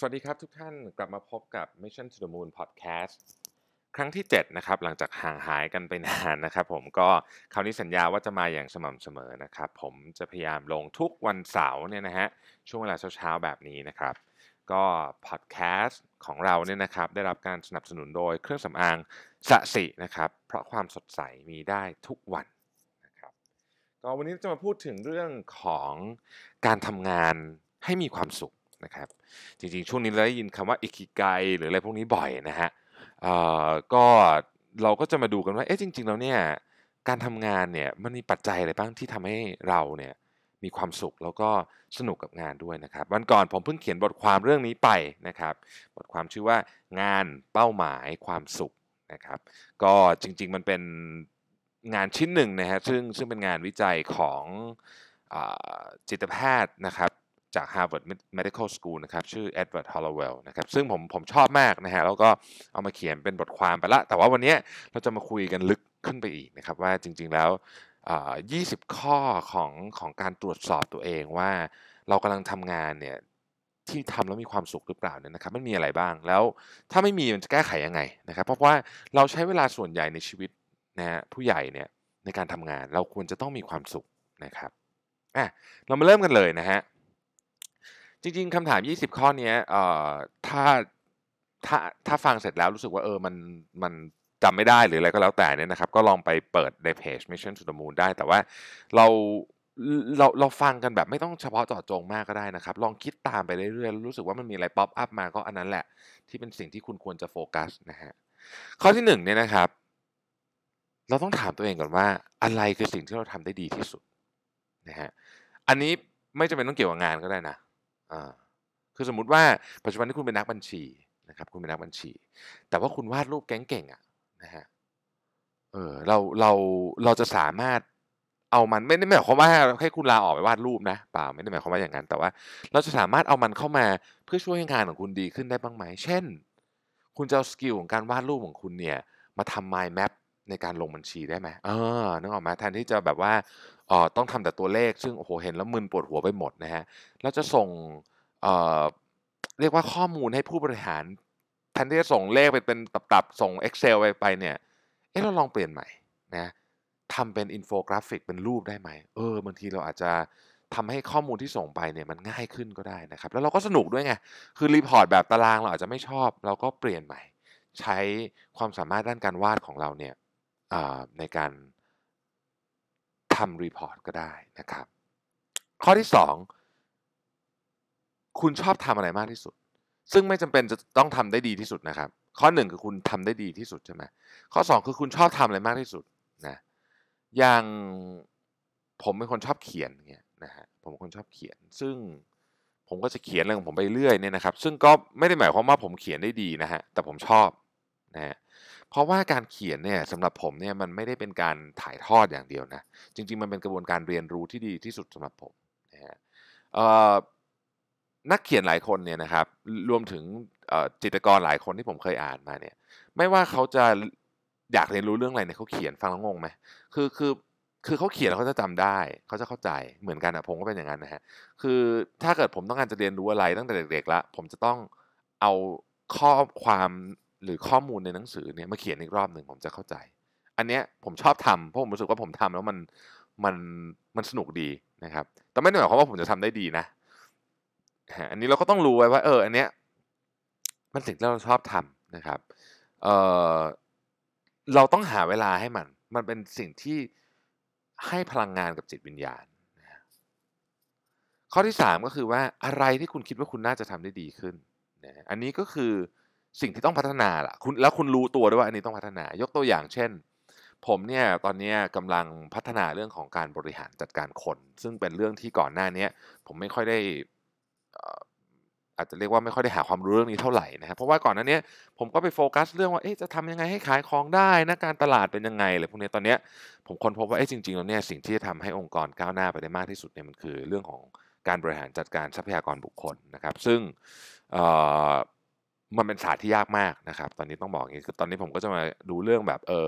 สวัสดีครับทุกท่านกลับมาพบกับ Mission to the Moon Podcast ครั้งที่ 7 นะครับ หลังจากห่างหายกันไปนานนะครับผมก็คราวนี้สัญญาว่าจะมาอย่างสม่ำเสมอนะครับ ผมจะพยายามลงทุกวันเสาร์เนี่ยนะฮะช่วงเวลาเช้าๆแบบนี้นะครับ ก็พอดแคสต์ของเราเนี่ยนะครับได้รับการสนับสนุนโดยเครื่องสำอางสะสินะครับเพราะความสดใสมีได้ทุกวันนะครับก็วันนี้จะมาพูดถึงเรื่องของการทำงานให้มีความสุข นะครับจริงๆ ช่วงนี้เราได้ยินคำว่าอิคิไกหรืออะไรพวกนี้บ่อยนะฮะก็เราก็จะมาดูกันว่าเอ๊ะจริง ๆ แล้วเนี่ยการทำงานเนี่ยมันมีปัจจัยอะไรบ้างที่ทำให้เราเนี่ยมีความสุขแล้วก็สนุกกับงานด้วยนะครับ วันก่อนผมเพิ่งเขียนบทความเรื่องนี้ไปนะครับ บทความชื่อว่างานเป้าหมายความสุขนะครับ ก็จริงๆมันเป็นงานชิ้นหนึ่งนะฮะซึ่งซึ่งเป็นงานวิจัยของอจิตแพทย์นะครับ จาก Harvard Medical School นะครับ ชื่อ Edward Hollowell นะครับ ซึ่งผมผมชอบมากนะฮะ แล้วก็เอามาเขียนเป็นบทความไปละ แต่ว่าวันนี้เราจะมาคุยกันลึกขึ้นไปอีกนะครับ ว่าจริง ๆ แล้ว 20 ข้อของของการตรวจสอบตัวเองว่าเรากำลังทำงานเนี่ยที่ทำแล้วมีความสุขหรือเปล่าเนี่ยนะครับมันมีอะไรบ้างแล้วถ้าไม่มีมันจะแก้ไขยังไงนะครับ เพราะว่าเราใช้เวลาส่วนใหญ่ในชีวิตนะฮะผู้ใหญ่เนี่ยในการทำงานเราควรจะต้องมีความสุขนะครับอะเรามาเริ่มกันเลยนะฮะ จริงๆคำถาม 20 ข้อเนี้ยเอ่อถ้าถ้าถ้าฟังเสร็จแล้วรู้สึกว่าเออมันมันจำไม่ได้หรืออะไรก็แล้วแต่เนี่ยนะครับ ก็ลองไปเปิดในเพจ Mission to the Moon ได้ แต่ว่าเราเราเราฟังกันแบบไม่ต้องเฉพาะเจาะจงมากก็ได้นะครับ ลองคิดตามไปเรื่อยๆ รู้สึกว่ามันมีอะไรป๊อปอัพมาก็อันนั้นแหละ ที่เป็นสิ่งที่คุณควรจะโฟกัสนะฮะข้อที่หนึ่งเนี่ยนะครับ เราต้องถามตัวเองก่อนว่า อะไรคือสิ่งที่เราทำได้ดีที่สุดนะฮะอันนี้ไม่จำเป็นต้องเกี่ยวกับงานก็ได้นะ อ่าคือสมมติว่าปัจจุบันที่คุณเป็นนักบัญชีนะครับคุณเป็นนักบัญชี แต่ว่าคุณวาดรูปแก๊งเก่งอะนะฮะเออเราเราเราจะสามารถเอามันไม่ได้หมายความว่าให้คุณลาออกไปวาดรูปนะเปล่าไม่ได้หมายความว่าอย่างนั้น แต่ว่าเราจะสามารถเอามันเข้ามาเพื่อช่วยให้งานของคุณดีขึ้นได้บ้างไหมเช่น คุณจะเอา skill ของการวาดรูปของคุณเนี่ยมาทำ mind map ในการลงบัญชีได้ไหมเออนึกออกไหมแทนที่จะแบบว่า ต้องทำแต่ตัวเลข ซึ่งโอ้โหเห็นแล้วมึนปวดหัวไปหมดนะฮะเราจะส่งเรียกว่าข้อมูลให้ผู้บริหารแทนที่จะส่งเลขไปเป็นตับๆส่ง Excel ไปไปเนี่ยเอ๊ะเราลองเปลี่ยนใหม่นะทำเป็นอินโฟกราฟิกเป็นรูปได้ไหมเออบางทีเราอาจจะทำให้ข้อมูลที่ส่งไปเนี่ยมันง่ายขึ้นก็ได้นะครับ แล้วเราก็สนุกด้วยไง คือ report แบบตารางเราอาจจะไม่ชอบ เราก็เปลี่ยนใหม่ ใช้ความสามารถด้านการวาดของเราเนี่ยในการ ทำ report ก็ได้นะครับ ข้อที่ 2 คุณชอบทำอะไรมากที่สุด ซึ่งไม่จำเป็นจะต้องทำได้ดีที่สุดนะครับ ข้อ 1 คือคุณทำได้ดีที่สุดใช่ไหมข้อ 2 คือคุณชอบทำอะไรมากที่สุดนะอย่างผมเป็นคนชอบเขียนเงี้ยนะฮะผมเป็นคนชอบเขียน ซึ่งผมก็จะเขียนเรื่องของผมไปเรื่อยเนี่ยนะครับ ซึ่งก็ไม่ได้หมายความว่าผมเขียนได้ดีนะฮะแต่ผมชอบนะฮะ เพราะว่าการเขียนเนี่ยสำหรับผมเนี่ยมันไม่ได้เป็นการถ่ายทอดอย่างเดียวนะจริง ๆ มันเป็นกระบวนการเรียนรู้ที่ดีที่สุดสำหรับผมนะฮะนักเขียนหลายคนเนี่ยนะครับรวมถึงจิตรกรหลายคนที่ผมเคยอ่านมาเนี่ยไม่ว่าเขาจะอยากเรียนรู้เรื่องอะไรเนี่ยเขาเขียนฟังแล้วงงไหมคือคือคือเขาเขียนแล้วเขาจะจำได้เขาจะเข้าใจเหมือนกันอะผมก็เป็นอย่างนั้นนะฮะคือถ้าเกิดผมต้องการจะเรียนรู้อะไรตั้งแต่เด็กๆแล้วผมจะต้องเอาข้อความ หรือข้อมูลในหนังสือเนี่ยมาเขียนอีกรอบหนึ่งผมจะเข้าใจ อันเนี้ยผมชอบทำเพราะผมรู้สึกว่าผมทำแล้วมันมันมันสนุกดีนะครับ แต่ไม่ได้หมายความว่าผมจะทำได้ดีนะอันนี้เราก็ต้องรู้ไว้ว่า เออ อันเนี้ยมันสิ่งที่เราชอบทำนะครับเออเราต้องหาเวลาให้มัน มันเป็นสิ่งที่ให้พลังงานกับจิตวิญญาณข้อที่สามก็คือว่าอะไรที่คุณคิดว่าคุณน่าจะทำได้ดีขึ้นนะฮะอันนี้ก็คือ สิ่งที่ต้องพัฒนาล่ะคุณแล้วคุณรู้ตัวด้วยว่าอันนี้ต้องพัฒนายกตัวอย่างเช่น ผมเนี่ยตอนนี้กำลังพัฒนาเรื่องของการบริหารจัดการคน ซึ่งเป็นเรื่องที่ก่อนหน้านี้ผมไม่ค่อยได้อาจจะเรียกว่าไม่ค่อยได้หาความรู้เรื่องนี้เท่าไหร่นะครับเพราะว่าก่อนหน้าเนี้ยผมก็ไปโฟกัสเรื่องว่าจะทำยังไงให้ขายของได้นะการตลาดเป็นยังไงอะไรพวกนี้ตอนเนี้ยผมค้นพบว่าจริงๆแล้วเนี่ยสิ่งที่จะทำให้องค์กรก้าวหน้าไปได้มากที่สุดเนี่ยมันคือเรื่องของการบริหารจัดการทรัพยากรบุคคลนะครับ ซึ่ง มันเป็นศาสตร์ที่ยากมากนะครับ ตอนนี้ต้องบอกอย่างนี้คือตอนนี้ผมก็จะมาดูเรื่องแบบเออ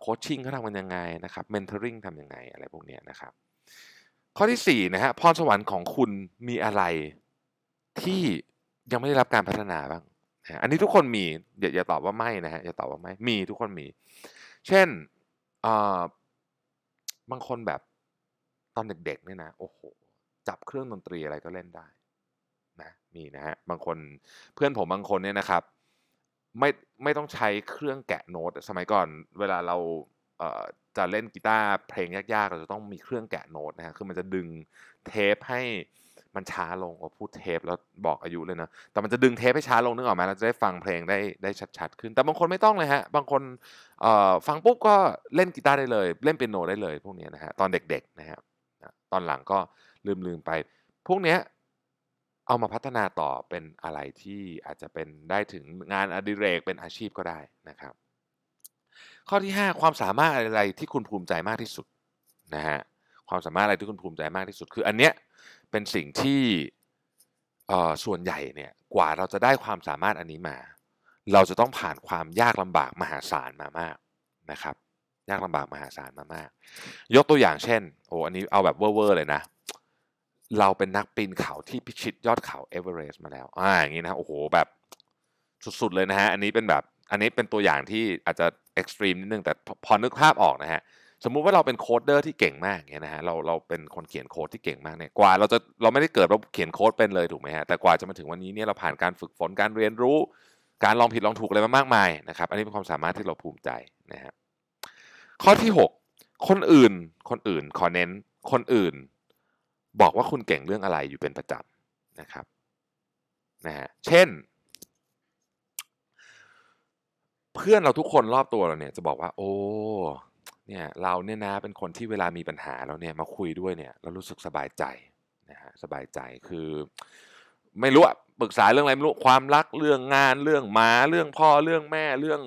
โคชชิ่งเขาทำกันยังไงนะครับเมนเทอริงทำยังไงอะไรพวกนี้นะครับ ข้อที่สี่นะฮะพรสวรรค์ของคุณมีอะไรที่ยังไม่ได้รับการพัฒนาบ้างอันนี้ทุกคนมีอย่าอย่าตอบว่าไม่นะฮะอย่าตอบว่าไม่มีทุกคนมี เช่นอ่อบางคนแบบตอนเด็กๆเนี่ยนะโอ้โหจับเครื่องดนตรีอะไรก็เล่นได้ นะมีนะฮะบางคนเพื่อนผมบางคนเนี่ยนะครับ ไม่ไม่ต้องใช้เครื่องแกะโน้ตสมัยก่อนเวลาเราเจะเล่นกีตาร์เพลงยากๆ เราจะต้องมีเครื่องแกะโน้ตนะฮะคือมันจะดึงเทปให้มันช้าลงโอ้พูดเทปแล้วบอกอายุเลยนะแต่มันจะดึงเทปให้ช้าลงนึกออกไหมเราจะได้ฟังเพลงได้ได้ชัดๆ ขึ้น แต่บางคนไม่ต้องเลยฮะบางคนฟังปุ๊บก็เล่นกีตาร์ได้เลย เล่นเปียโนได้เลยพวกนี้นะฮะตอนเด็กๆนะฮะนะตอนหลังก็ลืมๆไป พวกเนี้ย เอามาพัฒนาต่อเป็นอะไรที่อาจจะเป็นได้ถึงงานอดิเรกเป็นอาชีพก็ได้นะครับ ข้อที่ 5 ความสามารถอะไรที่คุณภูมิใจมากที่สุดนะฮะความสามารถอะไรที่คุณภูมิใจมากที่สุด คืออันเนี้ยเป็นสิ่งที่อ่อส่วนใหญ่เนี่ยกว่าเราจะได้ความสามารถอันนี้มา เราจะต้องผ่านความยากลำบากมหาศาลมามากนะครับ ยากลำบากมหาศาลมามาก ยกตัวอย่างเช่นโอ้อันนี้เอาแบบเว่อร์เลยนะ เราเป็นนักปีนเขาที่พิชิตยอดเขาเอเวอเรสต์มาแล้วอ่าอย่างนี้นะโอ้โหแบบสุดๆเลยนะฮะอันนี้เป็นแบบอันนี้เป็นตัวอย่างที่อาจจะ extreme นิดนึงแต่พอนึกภาพออกนะฮะสมมุติว่าเราเป็น coder ที่เก่งมากอย่างเงี้ยนะฮะเราเราเป็นคนเขียนโค้ดที่เก่งมากเนี่ยกว่าเราจะเราไม่ได้เกิดเราเขียนโค้ดเป็นเลยถูกไหมฮะแต่กว่าจะมาถึงวันนี้เนี่ยเราผ่านการฝึกฝนการเรียนรู้ การลองผิดลองถูกอะไรมามากมายนะครับอันนี้เป็นความสามารถที่เราภูมิใจนะฮะข้อที่ 6 คนอื่นคนอื่นขอเน้นคนอื่น บอกว่าคุณเก่งเรื่องอะไรอยู่เป็นประจำนะครับนะฮะเช่น เพื่อนเราทุกคนรอบตัวเราเนี่ยจะบอกว่า โอ้เนี่ยเราเนี่ยนะเป็นคนที่เวลามีปัญหาแล้วเนี่ยมาคุยด้วยเนี่ยเรารู้สึกสบายใจนะฮะสบายใจคือ ไม่รู้อะปรึกษาเรื่องอะไรไม่รู้ความรักเรื่องงานเรื่องหมาเรื่องพ่อเรื่องแม่เรื่อง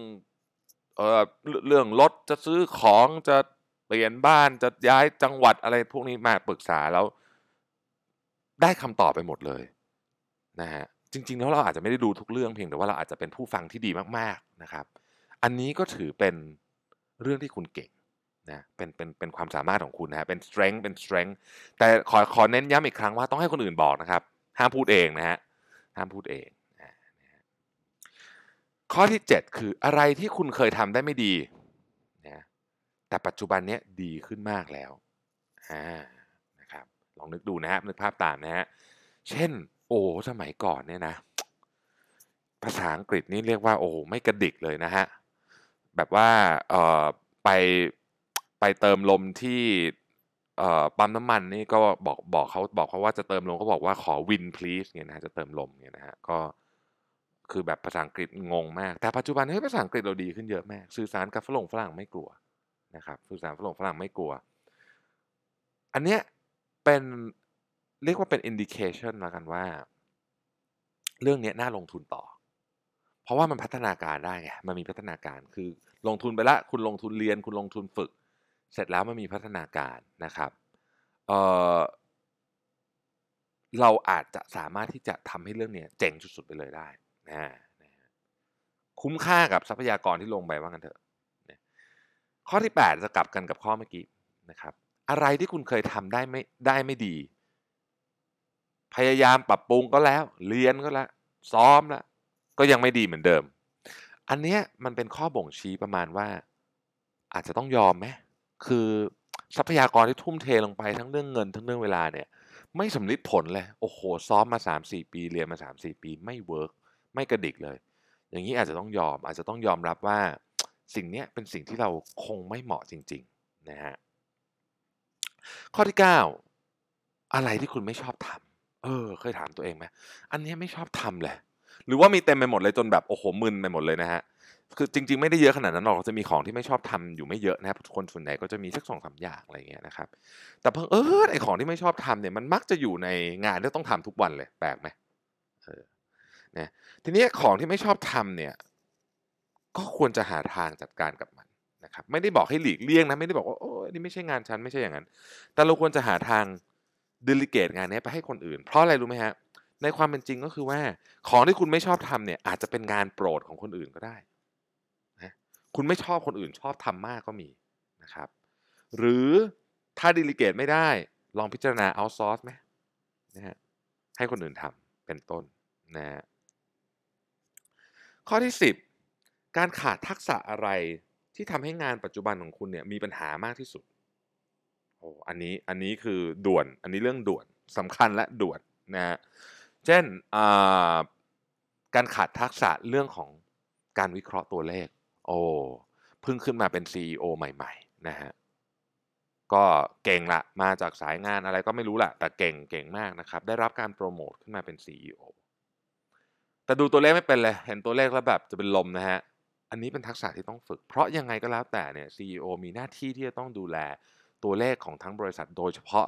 เออเรื่องรถจะซื้อของจะเปลี่ยนบ้านจะย้ายจังหวัดอะไรพวกนี้มาปรึกษาแล้ว ได้คำตอบไปหมดเลยนะฮะจริง ๆ แล้วเราอาจจะไม่ได้ดูทุกเรื่องเพียงแต่ว่าเราอาจจะเป็นผู้ฟังที่ดีมากๆนะครับ อันนี้ก็ถือเป็นเรื่องที่คุณเก่งนะเป็นเป็นเป็นความสามารถของคุณนะฮะเป็น strength เป็น strength แต่ขอขอเน้นย้ำอีกครั้งว่าต้องให้คนอื่นบอกนะครับ ห้ามพูดเองนะฮะห้ามพูดเองนะข้อที่ 7 คืออะไรที่คุณเคยทำได้ไม่ดีนะแต่ปัจจุบันเนี้ยดีขึ้นมากแล้วอ่านะ ลองนึกดูนะฮะนึกภาพตามนะฮะเช่น โอ้สมัยก่อนเนี่ยนะ ภาษาอังกฤษนี่เรียกว่า โอ้ไม่กระดิกเลยนะฮะแบบว่าเอ่อไปไปเติมลมที่เอ่อปั๊มน้ำมันนี่ก็บอกบอกเขาบอกเขาว่าจะเติมลมก็บอกว่าขอ win please เนี่ยนะฮะจะเติมลมเนี่ยนะฮะก็คือแบบภาษาอังกฤษงงมาก แต่ปัจจุบันเฮ้ยภาษาอังกฤษเราดีขึ้นเยอะมาก สื่อสารกับฝรั่งฝรั่งไม่กลัวนะครับ สื่อสารฝรั่งฝรั่งไม่กลัว อันเนี้ย เป็นเรียกว่าเป็น indication ละกันว่า เรื่องนี้น่าลงทุนต่อ เพราะว่ามันพัฒนาการได้ไงมันมีพัฒนาการคือลงทุนไปละ คุณลงทุนเรียน คุณลงทุนฝึก เสร็จแล้วมันมีพัฒนาการนะครับเเราอาจจะสามารถที่จะทำให้เรื่องนี้เจ๋งสุดๆไปเลยได้นะคุ้มค่ากับทรัพยากรที่ลงไปว่ากันเถอะนะข้อที่ 8 จะกลับกันกับข้อเมื่อกี้นะครับ อะไรที่คุณเคยทำได้ไม่ได้ไม่ดี พยายามปรับปรุงก็แล้ว เรียนก็แล้วซ้อมแล้วก็ยังไม่ดีเหมือนเดิม อันเนี้ยมันเป็นข้อบ่งชี้ประมาณว่า อาจจะต้องยอมไหมคือทรัพยากรที่ทุ่มเทลงไปทั้งเรื่องเงินทั้งเรื่องเวลาเนี่ย ไม่สำลิดผลเลย โอ้โห ซ้อมมา 3 4 ปี เรียนมา 3 4 ปีไม่เวิร์กไม่กระดิกเลย อย่างนี้อาจจะต้องยอมอาจจะต้องยอมรับว่า สิ่งนี้เป็นสิ่งที่เราคงไม่เหมาะจริง ๆ นะฮะ ข้อที่ 9 อะไรที่คุณไม่ชอบทำเออ เคยถามตัวเองไหมอันนี้ไม่ชอบทำเลยหรือว่ามีเต็มไปหมดเลยจนแบบโอ้โหมึนไปหมดเลยนะฮะคือจริง ๆ ไม่ได้เยอะขนาดนั้นหรอกจะมีของที่ไม่ชอบทำอยู่ไม่เยอะนะครับคนส่วนใหญ่ก็จะมีสักสองสามอย่างอะไรเงี้ยนะครับ แต่เพิ่งเออไอของที่ไม่ชอบทำเนี่ยมันมักจะอยู่ในงานที่ต้องทำทุกวันเลยแปลกไหมเออนะทีนี้ของที่ไม่ชอบทำเนี่ย ก็ควรจะหาทางจัดการกับมัน นะครับไม่ได้บอกให้หลีกเลี่ยงนะไม่ได้บอกว่าโอ้นี่ไม่ใช่งานฉันไม่ใช่อย่างนั้น แต่เราควรจะหาทาง delegate งานนี้ไปให้คนอื่น เพราะอะไรรู้ไหมฮะในความเป็นจริงก็คือว่า ของที่คุณไม่ชอบทำเนี่ยอาจจะเป็นงานโปรดของคนอื่นก็ได้นะคุณไม่ชอบคนอื่นชอบทำมากก็มีนะครับ หรือถ้า delegate ไม่ได้ ลองพิจารณา outsource ไหมนะฮะให้คนอื่นทำเป็นต้นนะฮะข้อที่ 10 การขาดทักษะอะไร ที่ทำให้งานปัจจุบันของคุณเนี่ยมีปัญหามากที่สุดโอ้อันนี้อันนี้คือด่วน อันนี้เรื่องด่วนสำคัญและด่วนนะฮะเช่นการขาดทักษะเรื่องของการวิเคราะห์ตัวเลข โอ้เพิ่งขึ้นมาเป็น CEO ใหม่ ๆ นะฮะก็เก่งละมาจากสายงานอะไรก็ไม่รู้ละแต่เก่งเก่งมากนะครับ ได้รับการโปรโมทขึ้นมาเป็น CEO แต่ดูตัวเลขไม่เป็นเลย เห็นตัวเลขแล้วแบบจะเป็นลมนะฮะ อันนี้เป็นทักษะที่ต้องฝึก เพราะยังไงก็แล้วแต่เนี่ย CEO มีหน้าที่ที่จะต้องดูแลตัวเลขของทั้งบริษัทโดยเฉพาะ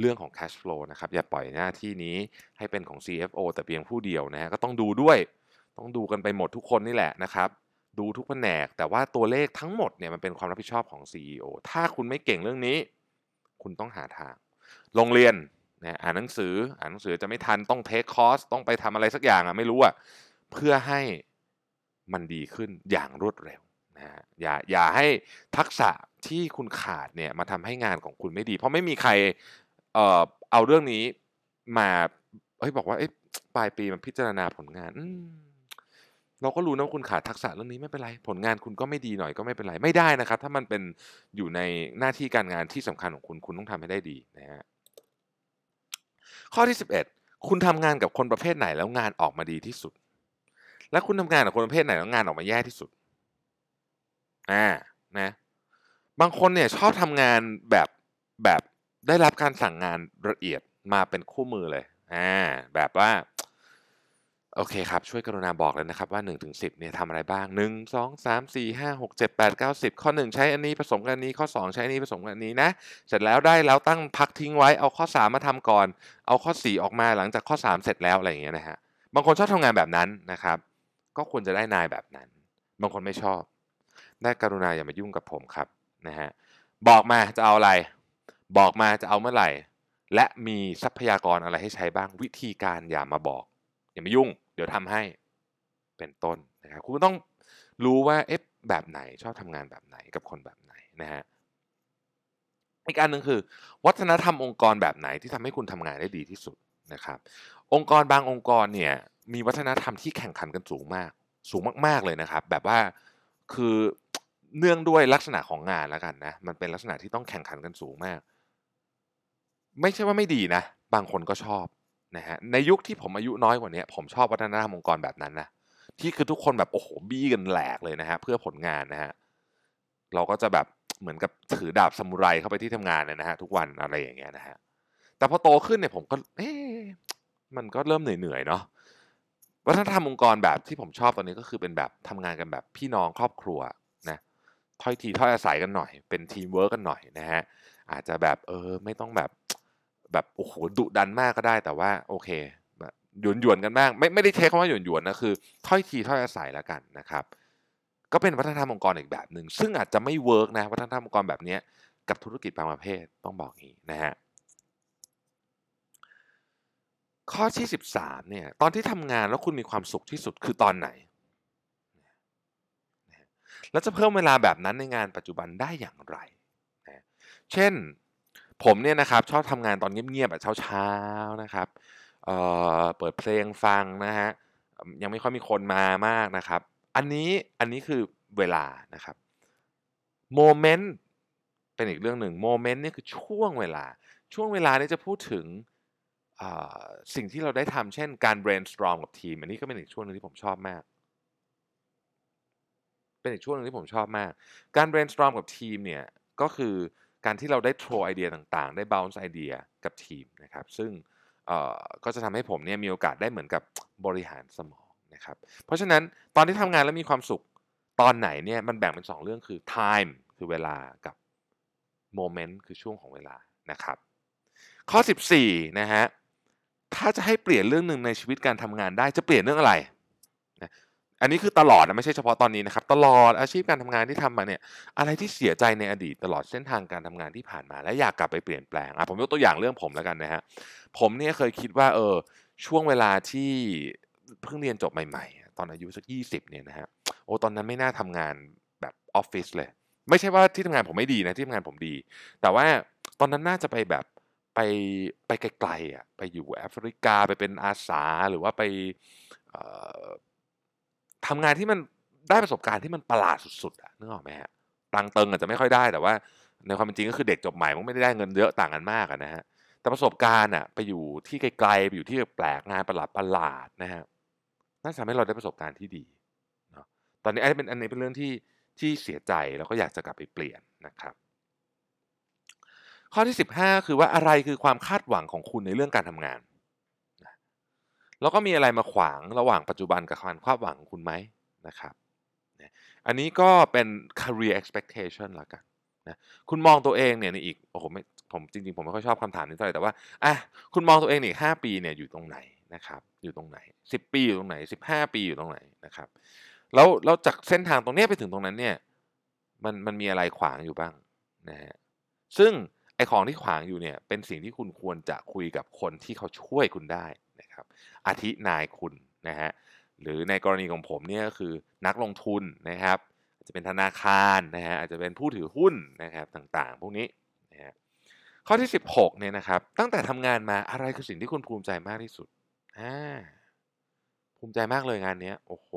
เรื่องของ cash flow นะครับ อย่าปล่อยหน้าที่นี้ให้เป็นของ CFO แต่เพียงผู้เดียวนะฮะก็ต้องดูด้วย ต้องดูกันไปหมดทุกคนนี่แหละนะครับ ดูทุกแผนก แต่ว่าตัวเลขทั้งหมดเนี่ยมันเป็นความรับผิดชอบของ CEO ถ้าคุณไม่เก่งเรื่องนี้ คุณต้องหาทาง โรงเรียนนะอ่านหนังสือ อ่านหนังสือจะไม่ทันต้องเทคคอร์สต้องไปทำอะไรสักอย่างอะไม่รู้อะเพื่อให้ มันดีขึ้นอย่างรวดเร็วนะฮะอย่าอย่าให้ทักษะที่คุณขาดเนี่ยมาทำให้งานของคุณไม่ดี เพราะไม่มีใครเอ่อเอาเรื่องนี้มาเฮ้ยบอกว่าเอ๊ะปลายปีมันพิจารณาผลงานอืมเราก็รู้นะว่าคุณขาดทักษะเรื่องนี้ไม่เป็นไร ผลงานคุณก็ไม่ดีหน่อยก็ไม่เป็นไรไม่ได้นะครับ ถ้ามันเป็นอยู่ในหน้าที่การงานที่สำคัญของคุณคุณต้องทำให้ได้ดีนะฮะข้อที่ 11 คุณทำงานกับคนประเภทไหนแล้วงานออกมาดีที่สุด และคุณทำงานกับคนประเภทไหนแล้วงานออกมาแย่ที่สุดอ่านะ บางคนเนี่ยชอบทำงานแบบแบบได้รับการสั่งงานละเอียดมาเป็นคู่มือเลยอ่าแบบว่าโอเคครับ ช่วยกรุณาบอกเลยนะครับว่า1นถึงสิเนี่ยทำอะไรบ้าง 1 2 3 4 5 6 7 8 9 10 ข้อ 1 ใช้อันนี้ผสมกันนี้ข้อ 2 ใช้อันนี้ผสมกันนี้นะ เสร็จแล้วได้แล้วตั้งพักทิ้งไว้เอาข้อ 3 มาทำก่อน เอาข้อ 4 ออกมาหลังจากข้อ 3 เสร็จแล้วอะไรอย่างเงี้ยนะฮะบางคนชอบทำงานแบบนั้นนะครับ ก็ควรจะได้นายแบบนั้น บางคนไม่ชอบ ได้กรุณาอย่ามายุ่งกับผมครับนะฮะบอกมาจะเอาอะไร บอกมาจะเอาเมื่อไหร่ และมีทรัพยากรอะไรให้ใช้บ้างวิธีการอย่ามาบอก อย่ามายุ่ง เดี๋ยวทำให้เป็นต้นนะครับคุณต้องรู้ว่าเอ๊ะแบบไหนชอบทำงานแบบไหนกับคนแบบไหนนะฮะอีกอันหนึ่งคือ วัฒนธรรมองค์กรแบบไหนที่ทำให้คุณทำงานได้ดีที่สุดนะครับ องค์กรบางองค์กรเนี่ย มีวัฒนธรรมที่แข่งขันกันสูงมาก สูงมากๆเลยนะครับ แบบว่าคือเนื่องด้วยลักษณะของงานแล้วกันนะมันเป็นลักษณะที่ต้องแข่งขันกันสูงมาก ไม่ใช่ว่าไม่ดีนะ บางคนก็ชอบนะฮะในยุคที่ผมอายุน้อยกว่านี้ผมชอบวัฒนธรรมองค์กรแบบนั้นนะที่คือทุกคนแบบโอ้โหบี้กันแหลกเลยนะฮะเพื่อผลงานนะฮะเราก็จะแบบเหมือนกับถือดาบซามูไรเข้าไปที่ทำงานเนี่ยนะฮะทุกวันอะไรอย่างเงี้ยนะฮะแต่พอโตขึ้นเนี่ยผมก็เอ๊มันก็เริ่มเหนื่อยๆเนาะ วัฒนธรรมองค์กรแบบที่ผมชอบตอนนี้ก็คือเป็นแบบทำงานกันแบบพี่น้องครอบครัวนะถ้อยทีถ้อยอาศัยกันหน่อย เป็นทีมเวิร์กกันหน่อยนะฮะอาจจะแบบเออไม่ต้องแบบแบบโอ้โหดุดันมากก็ได้แต่ว่าโอเคหยวนหยวนกันบ้างไม่ไม่ได้ take คำว่าหยวนหยวนนะคือถ้อยทีถ้อยอาศัยแล้วกันนะครับ ก็เป็นวัฒนธรรมองค์กรอีกแบบหนึ่งซึ่งอาจจะไม่ work นะวัฒนธรรมองค์กรแบบนี้กับธุรกิจบางประเภทต้องบอกงี้นะฮะ ข้อที่ 13เนี่ยตอนที่ทำงานแล้วคุณมีความสุขที่สุดคือตอนไหน แล้วจะเพิ่มเวลาแบบนั้นในงานปัจจุบันได้อย่างไรนะเช่นผมเนี่ยนะครับชอบทำงานตอนเงียบๆแบบเช้าๆนะครับเเปิดเพลงฟังนะฮะยังไม่ค่อยมีคนมามากนะครับ อันนี้อันนี้คือเวลานะครับโมเมนต์เป็นอีกเรื่องหนึ่งโมเมนต์นี่คือช่วงเวลา ช่วงเวลานี้จะพูดถึง สิ่งที่เราได้ทำเช่นการ brainstorm กับทีม อันนี้ก็เป็นอีกช่วงนึงที่ผมชอบมาก เป็นอีกช่วงนึงที่ผมชอบมาก การ brainstorm กับทีมเนี่ยก็คือการที่เราได้ throw ไอเดียต่างๆ ได้ bounce ไอเดียกับทีมนะครับ ซึ่งก็จะทำให้ผมเนี่ยมีโอกาสได้เหมือนกับบริหารสมองนะครับ เพราะฉะนั้นตอนที่ทำงานแล้วมีความสุขตอนไหนเนี่ยมันแบ่งเป็น 2 เรื่องคือ time คือเวลากับ moment คือช่วงของเวลานะครับ ข้อ 14 นะฮะ ถ้าจะให้เปลี่ยนเรื่องหนึ่งในชีวิตการทำงานได้จะเปลี่ยนเรื่องอะไรนะอันนี้คือตลอดนะไม่ใช่เฉพาะตอนนี้นะครับ ตลอดอาชีพการทำงานที่ทำมาเนี่ย อะไรที่เสียใจในอดีตตลอดเส้นทางการทำงานที่ผ่านมา และอยากกลับไปเปลี่ยนแปลงอะผมยกตัวอย่างเรื่องผมแล้วกันนะฮะผมเนี่ยเคยคิดว่าเออช่วงเวลาที่เพิ่งเรียนจบใหม่ ๆ ตอนอายุสักยี่สิบเนี่ยนะฮะโอ้ตอนนั้นไม่น่าทำงานแบบออฟฟิศเลย ไม่ใช่ว่าที่ทำงานผมไม่ดีนะที่ทำงานผมดี แต่ว่าตอนนั้นน่าจะไปแบบ ไปไปไกลๆอะไปอยู่แอฟริกาไปเป็นอาสาหรือว่าไปทำงานที่มันได้ประสบการณ์ที่มันประหลาดสุดๆอะนึกออกไหมฮะตังเติงอาจจะไม่ค่อยได้แต่ว่า ในความเป็นจริงก็คือเด็กจบใหม่มันไม่ได้ได้เงินเยอะต่างกันมากนะฮะแต่ประสบการณ์อะไปอยู่ที่ไกลๆไปอยู่ที่แปลกงานประหลาดประหลาดนะฮะน่าจะทำให้เราได้ประสบการณ์ที่ดีเนาะตอนนี้อันนี้เป็นอันนี้เป็นเรื่องที่ที่เสียใจแล้วก็อยากจะกลับไปเปลี่ยนนะครับ ข้อที่ 15 คือว่าอะไรคือความคาดหวังของคุณในเรื่องการทำงาน แล้วก็มีอะไรมาขวางระหว่างปัจจุบันกับความคาดหวังของคุณไหมนะครับ อันนี้ก็เป็น career expectation ละกันนะคุณมองตัวเองเนี่ยในอีกโอ้โหไม่ผมจริงๆ ผมไม่ค่อยชอบคำถามนี้เท่าไหร่แต่ว่าอะคุณมองตัวเองในอีกห้าปีเนี่ยอยู่ตรงไหนนะครับอยู่ตรงไหนสิบปีอยู่ตรงไหนสิบห้าปีอยู่ตรงไหนนะครับแล้วแล้วจากเส้นทางตรงนี้ไปถึงตรงนั้นเนี่ยมันมันมีอะไรขวางอยู่บ้างนะฮะซึ่ง ไอ้ของที่ขวางอยู่เนี่ยเป็นสิ่งที่คุณควรจะคุยกับคนที่เขาช่วยคุณได้นะครับอาทินายคุณนะฮะหรือในกรณีของผมเนี่ยก็คือนักลงทุนนะครับอาจจะเป็นธนาคารนะฮะอาจจะเป็นผู้ถือหุ้นนะครับต่างๆ พวกนี้นะฮะข้อที่ 16เนี่ยนะครับตั้งแต่ทำงานมาอะไรคือสิ่งที่คุณภูมิใจมากที่สุดอ่าภูมิใจมากเลยงานเนี้ยโอ้โห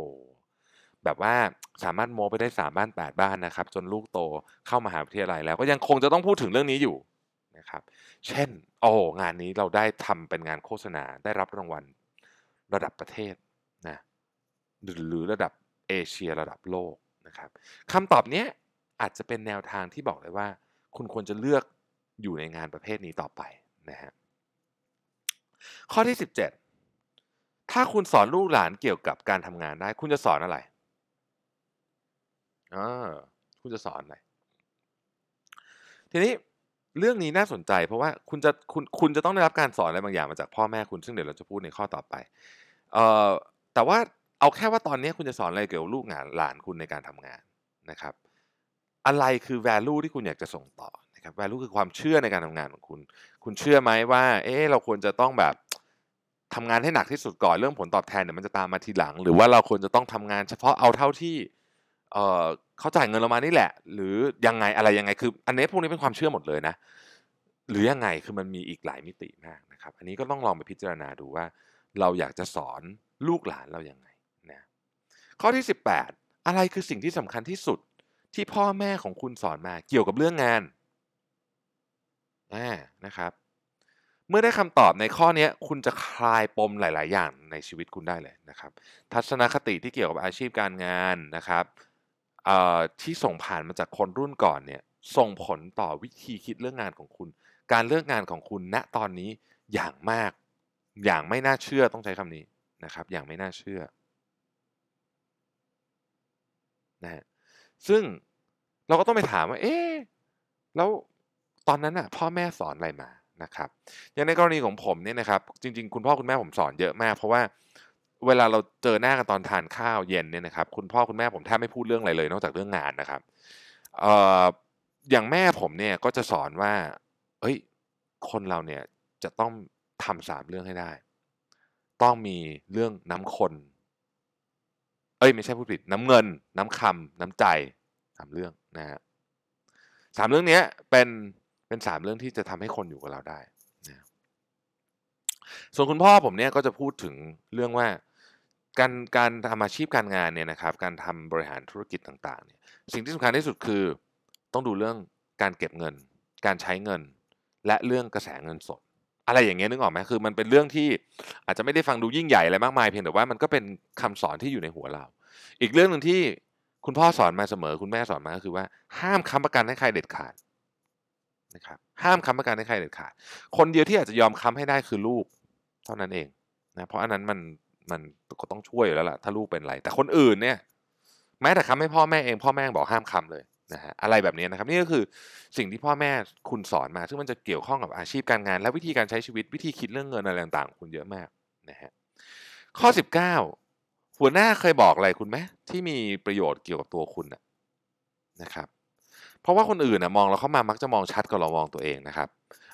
แบบว่าสามารถโมไปได้สามบ้านแปดบ้านนะครับ จนลูกโตเข้ามหาวิทยาลัยแล้วก็ยังคงจะต้องพูดถึงเรื่องนี้อยู่ นะครับ เช่น โอ้งานนี้เราได้ทำเป็นงานโฆษณาได้รับรางวัลระดับประเทศนะหรือระดับเอเชียระดับโลกนะครับคำตอบนี้อาจจะเป็นแนวทางที่บอกเลยว่า คุณควรจะเลือกอยู่ในงานประเภทนี้ต่อไปนะฮะข้อที่ 17 ถ้าคุณสอนลูกหลานเกี่ยวกับการทำงานได้ คุณจะสอนอะไรอ่าคุณจะสอนอะไร ทีนี้ เรื่องนี้น่าสนใจ เพราะว่าคุณจะคุณคุณจะต้องได้รับการสอนอะไรบางอย่างมาจากพ่อแม่คุณซึ่งเดี๋ยวเราจะพูดในข้อต่อไปเอ่อแต่ว่าเอาแค่ว่าตอนนี้คุณจะสอนอะไรเกี่ยวกับลูกหลานหลานคุณในการทำงานนะครับ อะไรคือ value ที่คุณอยากจะส่งต่อนะครับ value คือความเชื่อในการทำงานของคุณ คุณเชื่อไหมว่า เอ๊ะเราควรจะต้องแบบทำงานให้หนักที่สุดก่อนเรื่องผลตอบแทนเดี๋ยวมันจะตามมาทีหลัง หรือว่าเราควรจะต้องทำงานเฉพาะเอาเท่าที่ เออเขาจ่ายเงินเรามานี่แหละ หรือยังไงอะไรยังไงคือ อันนี้พวกนี้เป็นความเชื่อหมดเลยนะ หรือยังไงคือมันมีอีกหลายมิติมากนะครับ อันนี้ก็ต้องลองไปพิจารณาดูว่า เราอยากจะสอนลูกหลานเรายังไงนะข้อที่ 18 อะไรคือสิ่งที่สำคัญที่สุดที่พ่อแม่ของคุณสอนมาเกี่ยวกับเรื่องงานนะครับ เมื่อได้คำตอบในข้อนี้คุณจะคลายปมหลาย ๆ อย่างในชีวิตคุณได้เลยนะครับ ทัศนคติที่เกี่ยวกับอาชีพการงานนะครับ ที่ส่งผ่านมาจากคนรุ่นก่อนเนี่ยส่งผลต่อวิธีคิดเรื่องงานของคุณ การเลือกงานของคุณณตอนนี้อย่างมาก อย่างไม่น่าเชื่อต้องใช้คำนี้นะครับ อย่างไม่น่าเชื่อนะฮะซึ่งเราก็ต้องไปถามว่า เอ๊ะแล้วตอนนั้นน่ะพ่อแม่สอนอะไรมานะครับ อย่างในกรณีของผมเนี่ยนะครับ จริง ๆ คุณพ่อคุณแม่ผมสอนเยอะมาก เพราะว่า เวลาเราเจอหน้ากันตอนทานข้าวเย็นเนี่ยนะครับคุณพ่อคุณแม่ผมแทบไม่พูดเรื่องอะไรเลย นอกจากเรื่องงานนะครับเอ่ออย่างแม่ผมเนี่ยก็จะสอนว่าเฮ้ย คนเราเนี่ยจะต้องทำ3เรื่องให้ได้ ต้องมีเรื่องน้ำคน เอ๊ยไม่ใช่พูดผิด น้ำเงิน น้ำคำน้ำใจ3เรื่องนะครับ3เรื่องนี้เป็นเป็น3เรื่องที่จะทำให้คนอยู่กับเราได้นะส่วนคุณพ่อผมเนี่ยก็จะพูดถึงเรื่องว่า การการทำอาชีพการงานเนี่ยนะครับการทำบริหารธุรกิจต่างๆเนี่ยสิ่งที่สำคัญที่สุดคือต้องดูเรื่องการเก็บเงิน การใช้เงิน และเรื่องกระแสเงินสด อะไรอย่างเงี้ยนึกออกไหมคือมันเป็นเรื่องที่อาจจะไม่ได้ฟังดูยิ่งใหญ่อะไรมากมายเพียงแต่ว่ามันก็เป็นคำสอนที่อยู่ในหัวเรา อีกเรื่องหนึ่งที่คุณพ่อสอนมาเสมอ คุณแม่สอนมาก็คือว่าห้ามค้ำประกันให้ใครเด็ดขาดนะครับห้ามค้ำประกันให้ใครเด็ดขาด คนเดียวที่อาจจะยอมค้ำให้ได้คือลูก เท่านั้นเองนะเพราะอันนั้นมัน มันก็ต้องช่วยอยู่แล้วล่ะถ้าลูกเป็นไรแต่คนอื่นเนี่ย แม้แต่คำให้พ่อแม่เองพ่อแม่ยังบอกห้ามคำเลยนะฮะอะไรแบบนี้นะครับนี่ก็คือสิ่งที่พ่อแม่คุณสอนมา ซึ่งมันจะเกี่ยวข้องกับอาชีพการงาน และวิธีการใช้ชีวิตวิธีคิดเรื่องเงินอะไรต่างๆคุณเยอะมากนะฮะข้อ 19 หัวหน้าเคยบอกอะไรคุณไหมที่มีประโยชน์เกี่ยวกับตัวคุณนะครับ เพราะว่าคนอื่นน่ะมองเราเข้ามามักจะมองชัดกว่าเรามองตัวเองนะครับ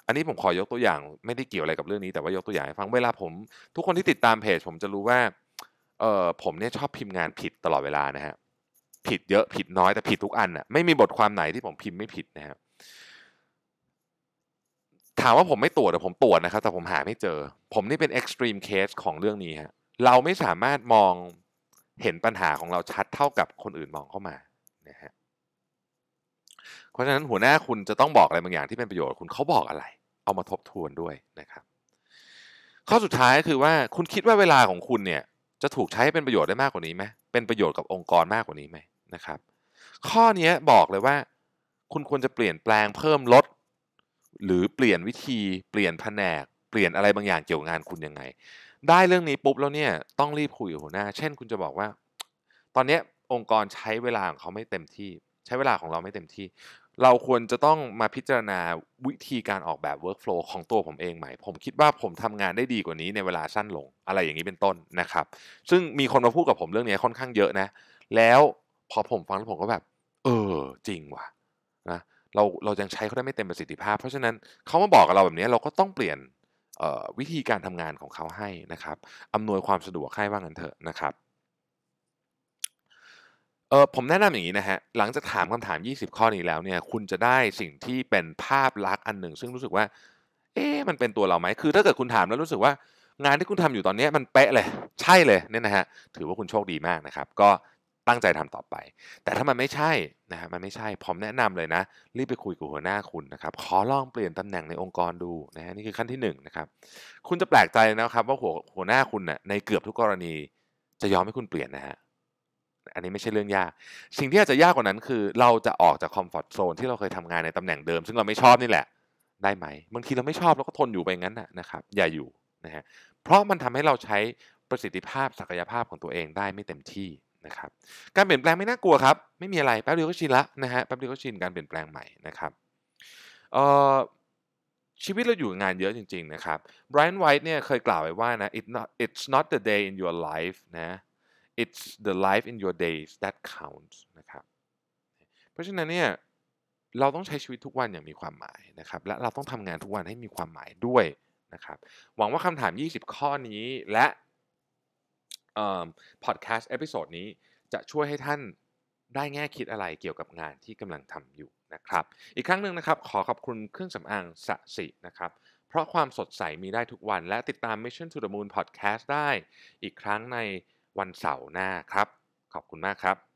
อันนี้ผมขอยกตัวอย่างไม่ได้เกี่ยวอะไรกับเรื่องนี้แต่ว่ายกตัวอย่างให้ฟังเวลาผม ทุกคนที่ติดตามเพจผมจะรู้ว่าเออผมเนี่ยชอบพิมพ์งานผิดตลอดเวลานะครับผิดเยอะผิดน้อยแต่ผิดทุกอันน่ะไม่มีบทความไหนที่ผมพิมพ์ไม่ผิดนะครับถามว่าผมไม่ตรวจเหรอผมตรวจนะครับ แต่ผมหาไม่เจอ ผมนี่เป็น extreme case ของเรื่องนี้ครับเราไม่สามารถมองเห็นปัญหาของเราชัดเท่ากับคนอื่นมองเข้ามานะฮะเพราะฉะนั้นหัวหน้าคุณจะต้องบอกอะไรบางอย่างที่เป็นประโยชน์คุณเขาบอกอะไร เอามาทบทวนด้วยนะครับ ข้อสุดท้ายคือว่าคุณคิดว่าเวลาของคุณเนี่ยจะถูกใช้ให้เป็นประโยชน์ได้มากกว่านี้ไหมเป็นประโยชน์กับองค์กรมากกว่านี้ไหมนะครับ ข้อนี้บอกเลยว่า คุณควรจะเปลี่ยนแปลงเพิ่มลด หรือเปลี่ยนวิธีเปลี่ยนแผนก เปลี่ยนอะไรบางอย่างเกี่ยวกับงานคุณยังไง ได้เรื่องนี้ปุ๊บแล้วเนี่ยต้องรีบคุยกับหัวหน้า เช่น คุณจะบอกว่า ตอนนี้องค์กรใช้เวลาของเขาไม่เต็มที่ ใช้เวลาของเราไม่เต็มที่ เราควรจะต้องมาพิจารณาวิธีการออกแบบ workflow ของตัวผมเองใหม่ ผมคิดว่าผมทำงานได้ดีกว่านี้ในเวลาสั้นลงอะไรอย่างนี้เป็นต้นนะครับ ซึ่งมีคนมาพูดกับผมเรื่องนี้ค่อนข้างเยอะนะ แล้วพอผมฟังแล้วผมก็แบบ เออ จริงว่ะนะเราเรายังใช้เขาได้ไม่เต็มประสิทธิภาพ เพราะฉะนั้นเขามาบอกกับเราแบบนี้เราก็ต้องเปลี่ยนออวิธีการทำงานของเขาให้นะครับอำนวยความสะดวกให้ว่างั้นเถอะนะครับ เออผมแนะนำอย่างนี้นะฮะ หลังจากถามคำถาม 20 ข้อนี้แล้วเนี่ยคุณจะได้สิ่งที่เป็นภาพลักษณ์อันหนึ่ง ซึ่งรู้สึกว่า เอ๊ะมันเป็นตัวเราไหมคือ ถ้าเกิดคุณถามแล้วรู้สึกว่างานที่คุณทำอยู่ตอนนี้มันเป๊ะเลย ใช่เลยเนี่ยนะฮะถือว่าคุณโชคดีมากนะครับ ก็ตั้งใจทำต่อไป แต่ถ้ามันไม่ใช่นะฮะมันไม่ใช่ผมแนะนำเลยนะรีบไปคุยกับหัวหน้าคุณนะครับขอลองเปลี่ยนตำแหน่งในองค์กรดูนะฮะนี่คือขั้นที่หนึ่งนะครับคุณจะแปลกใจนะครับว่าหัวหัวหน้าคุณน่ะในเกือบทุกกรณีจะยอมให้คุณเปลี่ยนนะฮะ อันนี้ไม่ใช่เรื่องยาก สิ่งที่อาจจะยากกว่านั้นคือ เราจะออกจากคอมฟอร์ตโซนที่เราเคยทำงานในตำแหน่งเดิม ซึ่งเราไม่ชอบนี่แหละ ได้ไหมบางทีเราไม่ชอบเราก็ทนอยู่ไปงั้นนะครับ อย่าอยู่นะฮะเพราะมันทำให้เราใช้ประสิทธิภาพศักยภาพของตัวเองได้ไม่เต็มที่นะครับการเปลี่ยนแปลงไม่น่ากลัวครับ ไม่มีอะไรแป๊บเดียวก็ชินละนะฮะแป๊บเดียวก็ชินการเปลี่ยนแปลงใหม่นะครับเอ่อชีวิตเราอยู่งานเยอะจริง ๆ นะครับ Brian White เนี่ยเคยกล่าวไว้ว่านะ it's not it's not the day in your life นะ it's the life in your days that counts นะครับ เพราะฉะนั้นเนี่ยเราต้องใช้ชีวิตทุกวันอย่างมีความหมายนะครับ และเราต้องทำงานทุกวันให้มีความหมายด้วยนะครับ หวังว่าคำถาม 20 ข้อนี้และพอดแคสต์ episode นี้จะช่วยให้ท่านได้แง่คิดอะไรเกี่ยวกับงานที่กำลังทำอยู่นะครับ อีกครั้งหนึ่งนะครับ ขอขอบคุณเครื่องสำอาง Sasi นะครับเพราะความสดใสมีได้ทุกวันและติดตาม Mission to the Moon Podcast ได้ อีกครั้งใน วันเสาร์หน้าครับ ขอบคุณมากครับ